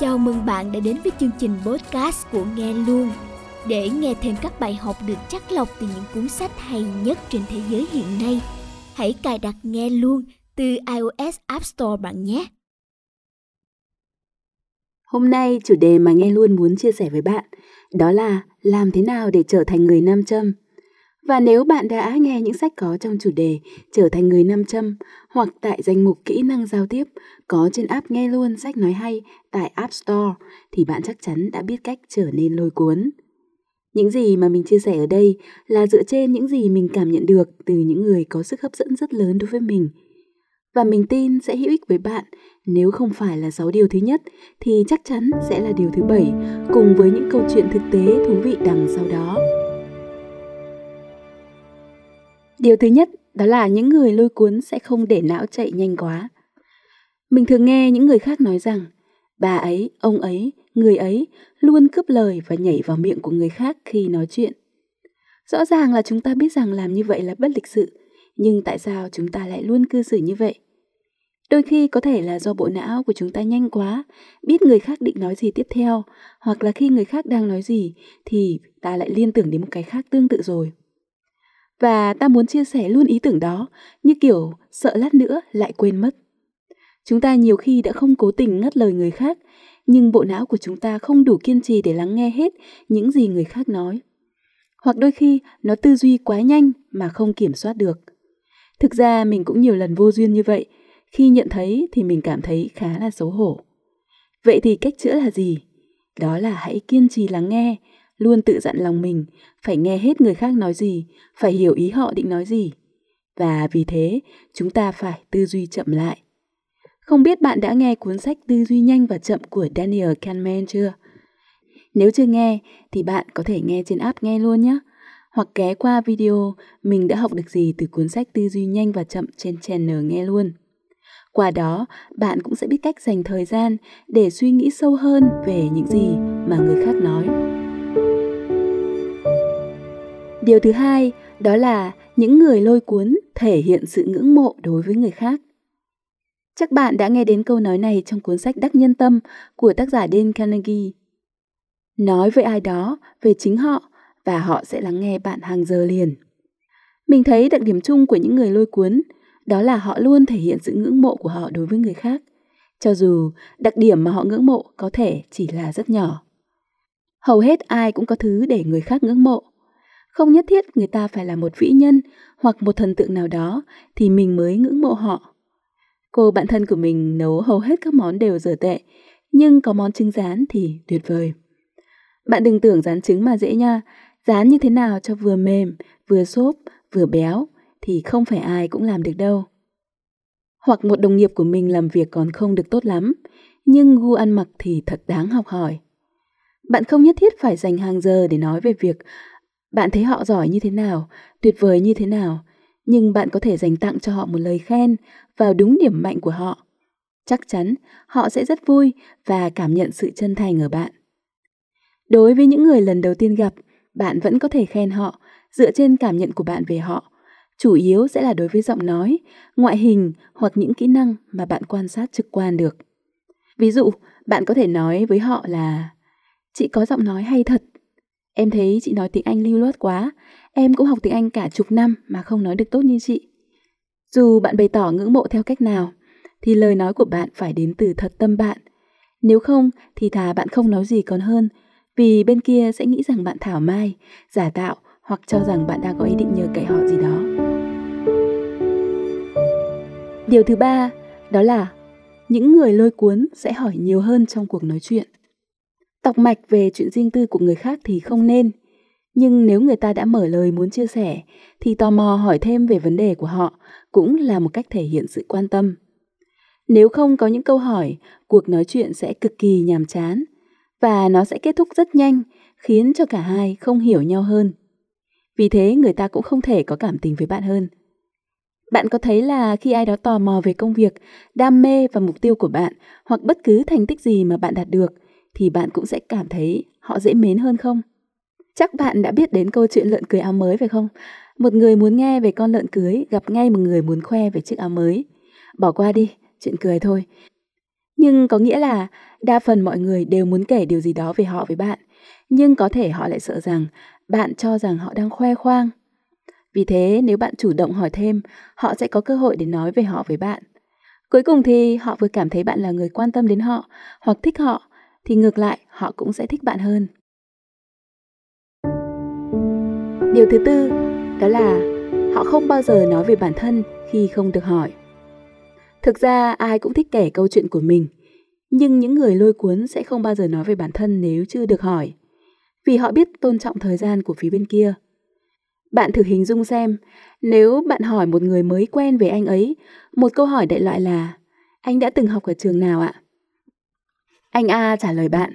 Chào mừng bạn đã đến với chương trình podcast của Nghe Luôn. Để nghe thêm các bài học được chắc lọc từ những cuốn sách hay nhất trên thế giới hiện nay, hãy cài đặt Nghe Luôn từ iOS App Store bạn nhé. Hôm nay chủ đề mà Nghe Luôn muốn chia sẻ với bạn đó là làm thế nào để trở thành người nam châm. Và nếu bạn đã nghe những sách có trong chủ đề trở thành người nam châm hoặc tại danh mục kỹ năng giao tiếp, có trên app nghe luôn sách nói hay tại App Store, thì bạn chắc chắn đã biết cách trở nên lôi cuốn. Những gì mà mình chia sẻ ở đây là dựa trên những gì mình cảm nhận được từ những người có sức hấp dẫn rất lớn đối với mình. Và mình tin sẽ hữu ích với bạn, nếu không phải là 6 điều thứ nhất, thì chắc chắn sẽ là điều thứ bảy, cùng với những câu chuyện thực tế thú vị đằng sau đó. Điều thứ nhất đó là những người lôi cuốn sẽ không để não chạy nhanh quá. Mình thường nghe những người khác nói rằng bà ấy, ông ấy, người ấy luôn cướp lời và nhảy vào miệng của người khác khi nói chuyện. Rõ ràng là chúng ta biết rằng làm như vậy là bất lịch sự, nhưng tại sao chúng ta lại luôn cư xử như vậy? Đôi khi có thể là do bộ não của chúng ta nhanh quá, biết người khác định nói gì tiếp theo, hoặc là khi người khác đang nói gì thì ta lại liên tưởng đến một cái khác tương tự rồi. Và ta muốn chia sẻ luôn ý tưởng đó, như kiểu sợ lát nữa lại quên mất. Chúng ta nhiều khi đã không cố tình ngắt lời người khác, nhưng bộ não của chúng ta không đủ kiên trì để lắng nghe hết những gì người khác nói. Hoặc đôi khi nó tư duy quá nhanh mà không kiểm soát được. Thực ra mình cũng nhiều lần vô duyên như vậy, khi nhận thấy thì mình cảm thấy khá là xấu hổ. Vậy thì cách chữa là gì? Đó là hãy kiên trì lắng nghe, luôn tự dặn lòng mình phải nghe hết người khác nói gì, phải hiểu ý họ định nói gì. Và vì thế, chúng ta phải tư duy chậm lại. Không biết bạn đã nghe cuốn sách Tư duy nhanh và chậm của Daniel Kahneman chưa? Nếu chưa nghe thì bạn có thể nghe trên app nghe luôn nhé. Hoặc ghé qua video mình đã học được gì từ cuốn sách Tư duy nhanh và chậm trên channel nghe luôn. Qua đó, bạn cũng sẽ biết cách dành thời gian để suy nghĩ sâu hơn về những gì mà người khác nói. Điều thứ hai đó là những người lôi cuốn thể hiện sự ngưỡng mộ đối với người khác. Chắc bạn đã nghe đến câu nói này trong cuốn sách Đắc Nhân Tâm của tác giả Dale Carnegie. Nói với ai đó về chính họ và họ sẽ lắng nghe bạn hàng giờ liền. Mình thấy đặc điểm chung của những người lôi cuốn đó là họ luôn thể hiện sự ngưỡng mộ của họ đối với người khác, cho dù đặc điểm mà họ ngưỡng mộ có thể chỉ là rất nhỏ. Hầu hết ai cũng có thứ để người khác ngưỡng mộ. Không nhất thiết người ta phải là một vĩ nhân hoặc một thần tượng nào đó thì mình mới ngưỡng mộ họ. Cô bạn thân của mình nấu hầu hết các món đều dở tệ, nhưng có món trứng rán thì tuyệt vời. Bạn đừng tưởng rán trứng mà dễ nha, rán như thế nào cho vừa mềm, vừa xốp, vừa béo thì không phải ai cũng làm được đâu. Hoặc một đồng nghiệp của mình làm việc còn không được tốt lắm, nhưng gu ăn mặc thì thật đáng học hỏi. Bạn không nhất thiết phải dành hàng giờ để nói về việc bạn thấy họ giỏi như thế nào, tuyệt vời như thế nào, nhưng bạn có thể dành tặng cho họ một lời khen vào đúng điểm mạnh của họ. Chắc chắn họ sẽ rất vui và cảm nhận sự chân thành ở bạn. Đối với những người lần đầu tiên gặp, bạn vẫn có thể khen họ dựa trên cảm nhận của bạn về họ. Chủ yếu sẽ là đối với giọng nói, ngoại hình hoặc những kỹ năng mà bạn quan sát trực quan được. Ví dụ, bạn có thể nói với họ là Chị có giọng nói hay thật. Em thấy chị nói tiếng Anh lưu loát quá. Em cũng học tiếng Anh cả chục năm mà không nói được tốt như chị. Dù bạn bày tỏ ngưỡng mộ theo cách nào, thì lời nói của bạn phải đến từ thật tâm bạn. Nếu không thì thà bạn không nói gì còn hơn, vì bên kia sẽ nghĩ rằng bạn thảo mai, giả tạo hoặc cho rằng bạn đang có ý định nhờ cậy họ gì đó. Điều thứ ba, đó là những người lôi cuốn sẽ hỏi nhiều hơn trong cuộc nói chuyện. Tọc mạch về chuyện riêng tư của người khác thì không nên, nhưng nếu người ta đã mở lời muốn chia sẻ thì tò mò hỏi thêm về vấn đề của họ cũng là một cách thể hiện sự quan tâm. Nếu không có những câu hỏi, cuộc nói chuyện sẽ cực kỳ nhàm chán và nó sẽ kết thúc rất nhanh, khiến cho cả hai không hiểu nhau hơn. Vì thế người ta cũng không thể có cảm tình với bạn hơn. Bạn có thấy là khi ai đó tò mò về công việc, đam mê và mục tiêu của bạn hoặc bất cứ thành tích gì mà bạn đạt được thì bạn cũng sẽ cảm thấy họ dễ mến hơn không? Chắc bạn đã biết đến câu chuyện lợn cưới áo mới phải không? Một người muốn nghe về con lợn cưới gặp ngay một người muốn khoe về chiếc áo mới. Bỏ qua đi, chuyện cười thôi. Nhưng có nghĩa là đa phần mọi người đều muốn kể điều gì đó về họ với bạn, nhưng có thể họ lại sợ rằng bạn cho rằng họ đang khoe khoang. Vì thế nếu bạn chủ động hỏi thêm, họ sẽ có cơ hội để nói về họ với bạn. Cuối cùng thì họ vừa cảm thấy bạn là người quan tâm đến họ hoặc thích họ thì ngược lại họ cũng sẽ thích bạn hơn. Điều thứ tư đó là họ không bao giờ nói về bản thân khi không được hỏi. Thực ra ai cũng thích kể câu chuyện của mình, nhưng những người lôi cuốn sẽ không bao giờ nói về bản thân nếu chưa được hỏi, vì họ biết tôn trọng thời gian của phía bên kia. Bạn thử hình dung xem, nếu bạn hỏi một người mới quen về anh ấy, một câu hỏi đại loại là Anh đã từng học ở trường nào ạ? Anh A trả lời bạn,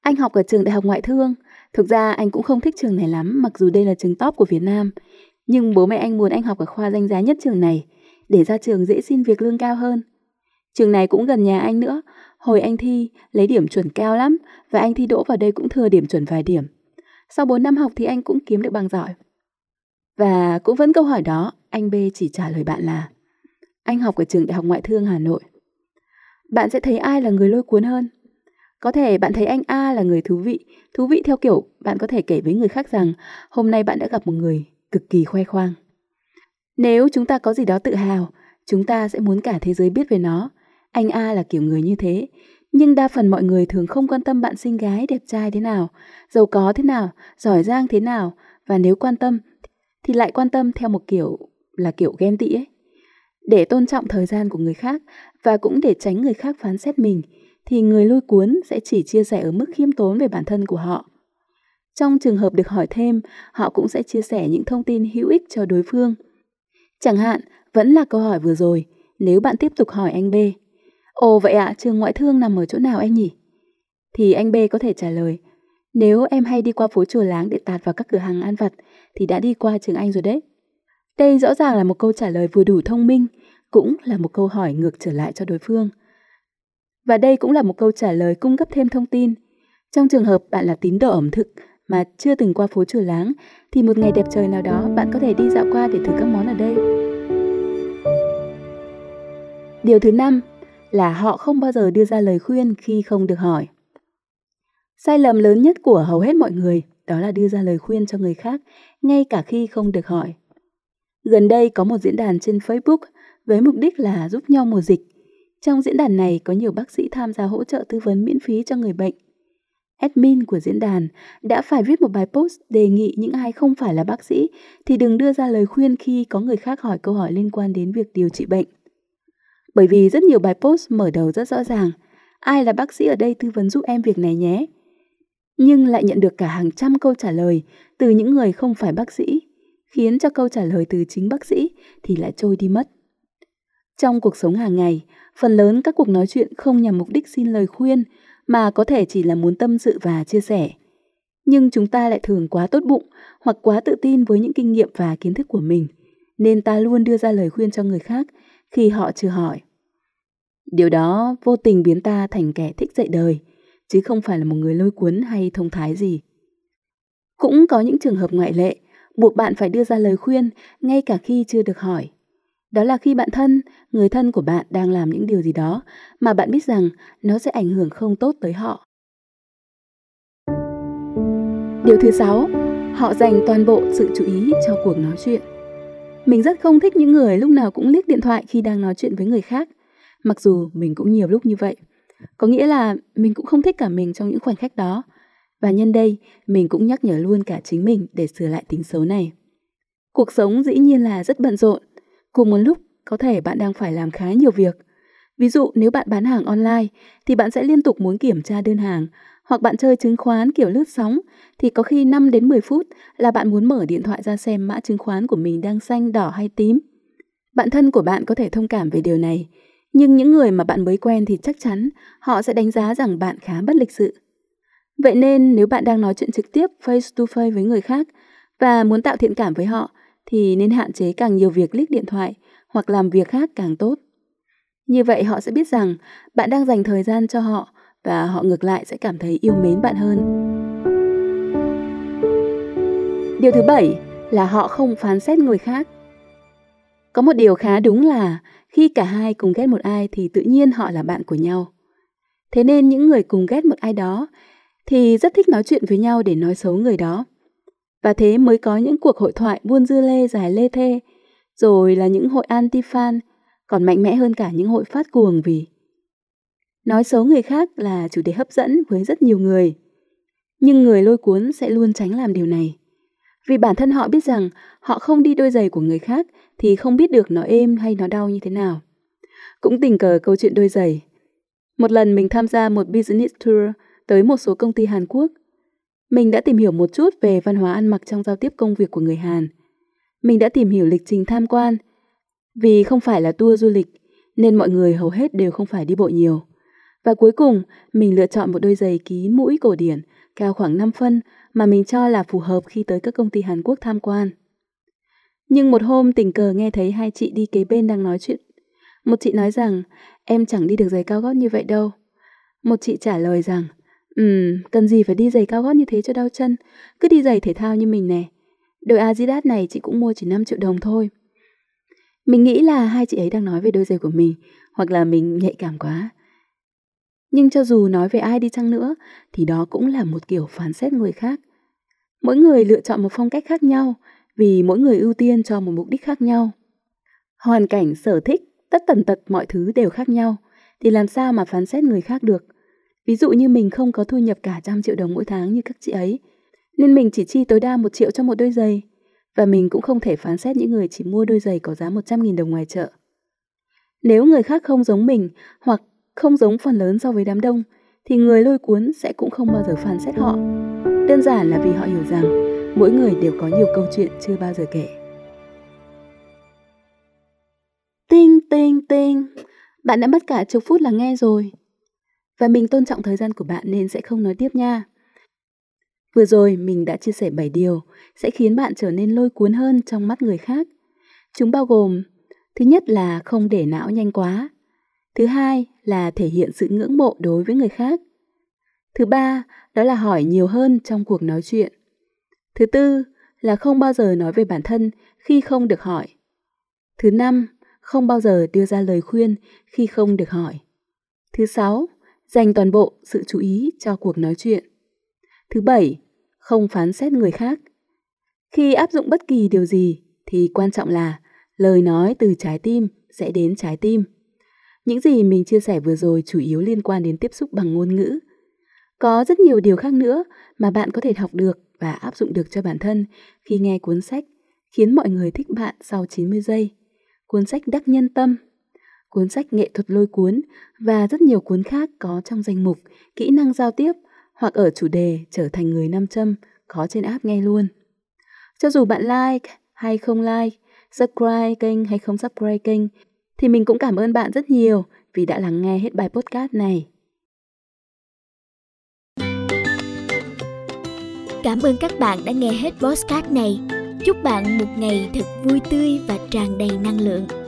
anh học ở trường Đại học Ngoại thương. Thực ra anh cũng không thích trường này lắm, mặc dù đây là trường top của Việt Nam. Nhưng bố mẹ anh muốn anh học ở khoa danh giá nhất trường này, để ra trường dễ xin việc lương cao hơn. Trường này cũng gần nhà anh nữa, hồi anh thi lấy điểm chuẩn cao lắm và anh thi đỗ vào đây cũng thừa điểm chuẩn vài điểm. Sau 4 năm học thì anh cũng kiếm được bằng giỏi. Và cũng vẫn câu hỏi đó, anh B chỉ trả lời bạn là Anh học ở trường Đại học Ngoại thương Hà Nội. Bạn sẽ thấy ai là người lôi cuốn hơn? Có thể bạn thấy anh A là người thú vị, thú vị theo kiểu bạn có thể kể với người khác rằng hôm nay bạn đã gặp một người cực kỳ khoe khoang. Nếu chúng ta có gì đó tự hào, chúng ta sẽ muốn cả thế giới biết về nó. Anh A là kiểu người như thế, nhưng đa phần mọi người thường không quan tâm bạn xinh gái đẹp trai thế nào, giàu có thế nào, giỏi giang thế nào, và nếu quan tâm thì lại quan tâm theo một kiểu là kiểu ghen tị ấy. Để tôn trọng thời gian của người khác và cũng để tránh người khác phán xét mình thì người lôi cuốn sẽ chỉ chia sẻ ở mức khiêm tốn về bản thân của họ. Trong trường hợp được hỏi thêm, họ cũng sẽ chia sẻ những thông tin hữu ích cho đối phương. Chẳng hạn, vẫn là câu hỏi vừa rồi, nếu bạn tiếp tục hỏi anh B. Ồ vậy ạ, trường ngoại thương nằm ở chỗ nào anh nhỉ? Thì anh B có thể trả lời, nếu em hay đi qua phố chùa láng để tạt vào các cửa hàng ăn vặt thì đã đi qua trường Anh rồi đấy. Đây rõ ràng là một câu trả lời vừa đủ thông minh, cũng là một câu hỏi ngược trở lại cho đối phương. Và đây cũng là một câu trả lời cung cấp thêm thông tin. Trong trường hợp bạn là tín đồ ẩm thực mà chưa từng qua phố chùa láng, thì một ngày đẹp trời nào đó bạn có thể đi dạo qua để thử các món ở đây. Điều thứ năm là họ không bao giờ đưa ra lời khuyên khi không được hỏi. Sai lầm lớn nhất của hầu hết mọi người đó là đưa ra lời khuyên cho người khác ngay cả khi không được hỏi. Gần đây có một diễn đàn trên Facebook với mục đích là giúp nhau mùa dịch. Trong diễn đàn này có nhiều bác sĩ tham gia hỗ trợ tư vấn miễn phí cho người bệnh. Admin của diễn đàn đã phải viết một bài post đề nghị những ai không phải là bác sĩ thì đừng đưa ra lời khuyên khi có người khác hỏi câu hỏi liên quan đến việc điều trị bệnh. Bởi vì rất nhiều bài post mở đầu rất rõ ràng, ai là bác sĩ ở đây tư vấn giúp em việc này nhé nhưng lại nhận được cả hàng trăm câu trả lời từ những người không phải bác sĩ, khiến cho câu trả lời từ chính bác sĩ thì lại trôi đi mất. Trong cuộc sống hàng ngày, phần lớn các cuộc nói chuyện không nhằm mục đích xin lời khuyên mà có thể chỉ là muốn tâm sự và chia sẻ. Nhưng chúng ta lại thường quá tốt bụng hoặc quá tự tin với những kinh nghiệm và kiến thức của mình, nên ta luôn đưa ra lời khuyên cho người khác khi họ chưa hỏi. Điều đó vô tình biến ta thành kẻ thích dạy đời, chứ không phải là một người lôi cuốn hay thông thái gì. Cũng có những trường hợp ngoại lệ, buộc bạn phải đưa ra lời khuyên ngay cả khi chưa được hỏi. Đó là khi bạn thân, người thân của bạn đang làm những điều gì đó mà bạn biết rằng nó sẽ ảnh hưởng không tốt tới họ. Điều thứ sáu, họ dành toàn bộ sự chú ý cho cuộc nói chuyện. Mình rất không thích những người lúc nào cũng liếc điện thoại khi đang nói chuyện với người khác, mặc dù mình cũng nhiều lúc như vậy. Có nghĩa là mình cũng không thích cả mình trong những khoảnh khắc đó. Và nhân đây, mình cũng nhắc nhở luôn cả chính mình để sửa lại tính xấu này. Cuộc sống dĩ nhiên là rất bận rộn. Cùng một lúc, có thể bạn đang phải làm khá nhiều việc. Ví dụ nếu bạn bán hàng online thì bạn sẽ liên tục muốn kiểm tra đơn hàng hoặc bạn chơi chứng khoán kiểu lướt sóng thì có khi 5 đến 10 phút là bạn muốn mở điện thoại ra xem mã chứng khoán của mình đang xanh, đỏ hay tím. Bạn thân của bạn có thể thông cảm về điều này nhưng những người mà bạn mới quen thì chắc chắn họ sẽ đánh giá rằng bạn khá bất lịch sự. Vậy nên nếu bạn đang nói chuyện trực tiếp face to face với người khác và muốn tạo thiện cảm với họ thì nên hạn chế càng nhiều việc lít điện thoại hoặc làm việc khác càng tốt. Như vậy họ sẽ biết rằng bạn đang dành thời gian cho họ và họ ngược lại sẽ cảm thấy yêu mến bạn hơn. Điều thứ bảy là họ không phán xét người khác. Có một điều khá đúng là khi cả hai cùng ghét một ai thì tự nhiên họ là bạn của nhau. Thế nên những người cùng ghét một ai đó thì rất thích nói chuyện với nhau để nói xấu người đó. Và thế mới có những cuộc hội thoại buôn dưa lê dài lê thê, rồi là những hội anti-fan, còn mạnh mẽ hơn cả những hội phát cuồng vì nói xấu người khác là chủ đề hấp dẫn với rất nhiều người. Nhưng người lôi cuốn sẽ luôn tránh làm điều này. Vì bản thân họ biết rằng họ không đi đôi giày của người khác thì không biết được nó êm hay nó đau như thế nào. Cũng tình cờ câu chuyện đôi giày. Một lần mình tham gia một business tour tới một số công ty Hàn Quốc. Mình đã tìm hiểu một chút về văn hóa ăn mặc trong giao tiếp công việc của người Hàn. Mình đã tìm hiểu lịch trình tham quan. Vì không phải là tour du lịch, nên mọi người hầu hết đều không phải đi bộ nhiều. Và cuối cùng, mình lựa chọn một đôi giày kín mũi cổ điển, cao khoảng 5 phân mà mình cho là phù hợp khi tới các công ty Hàn Quốc tham quan. Nhưng một hôm tình cờ nghe thấy hai chị đi kế bên đang nói chuyện. Một chị nói rằng, em chẳng đi được giày cao gót như vậy đâu. Một chị trả lời rằng, Ừ, cần gì phải đi giày cao gót như thế cho đau chân, cứ đi giày thể thao như mình nè. Đôi Adidas này chị cũng mua chỉ 5 triệu đồng thôi. Mình nghĩ là hai chị ấy đang nói về đôi giày của mình, hoặc là mình nhạy cảm quá. Nhưng cho dù nói về ai đi chăng nữa, thì đó cũng là một kiểu phán xét người khác. Mỗi người lựa chọn một phong cách khác nhau, vì mỗi người ưu tiên cho một mục đích khác nhau. Hoàn cảnh, sở thích, tất tần tật mọi thứ đều khác nhau, thì làm sao mà phán xét người khác được. Ví dụ như mình không có thu nhập cả trăm triệu đồng mỗi tháng như các chị ấy, nên mình chỉ chi tối đa một triệu cho một đôi giày. Và mình cũng không thể phán xét những người chỉ mua đôi giày có giá 100.000 đồng ngoài chợ. Nếu người khác không giống mình hoặc không giống phần lớn so với đám đông, thì người lôi cuốn sẽ cũng không bao giờ phán xét họ. Đơn giản là vì họ hiểu rằng mỗi người đều có nhiều câu chuyện chưa bao giờ kể. Tinh tinh tinh, bạn đã mất cả chục phút lắng nghe rồi. Và mình tôn trọng thời gian của bạn nên sẽ không nói tiếp nha. Vừa rồi mình đã chia sẻ 7 điều sẽ khiến bạn trở nên lôi cuốn hơn trong mắt người khác. Chúng bao gồm Thứ nhất là không để não nhanh quá. Thứ hai là thể hiện sự ngưỡng mộ đối với người khác. Thứ ba đó là hỏi nhiều hơn trong cuộc nói chuyện. Thứ tư là không bao giờ nói về bản thân khi không được hỏi. Thứ năm, không bao giờ đưa ra lời khuyên khi không được hỏi. Thứ sáu, dành toàn bộ sự chú ý cho cuộc nói chuyện. Thứ bảy, không phán xét người khác. Khi áp dụng bất kỳ điều gì thì quan trọng là lời nói từ trái tim sẽ đến trái tim. Những gì mình chia sẻ vừa rồi chủ yếu liên quan đến tiếp xúc bằng ngôn ngữ. Có rất nhiều điều khác nữa mà bạn có thể học được và áp dụng được cho bản thân khi nghe cuốn sách khiến mọi người thích bạn sau 90 giây. Cuốn sách đắc nhân tâm cuốn sách nghệ thuật lôi cuốn và rất nhiều cuốn khác có trong danh mục kỹ năng giao tiếp hoặc ở chủ đề trở thành người nam châm có trên app nghe luôn. Cho dù bạn like hay không like, subscribe kênh hay không subscribe kênh thì mình cũng cảm ơn bạn rất nhiều vì đã lắng nghe hết bài podcast này. Cảm ơn các bạn đã nghe hết podcast này. Chúc bạn một ngày thật vui tươi và tràn đầy năng lượng.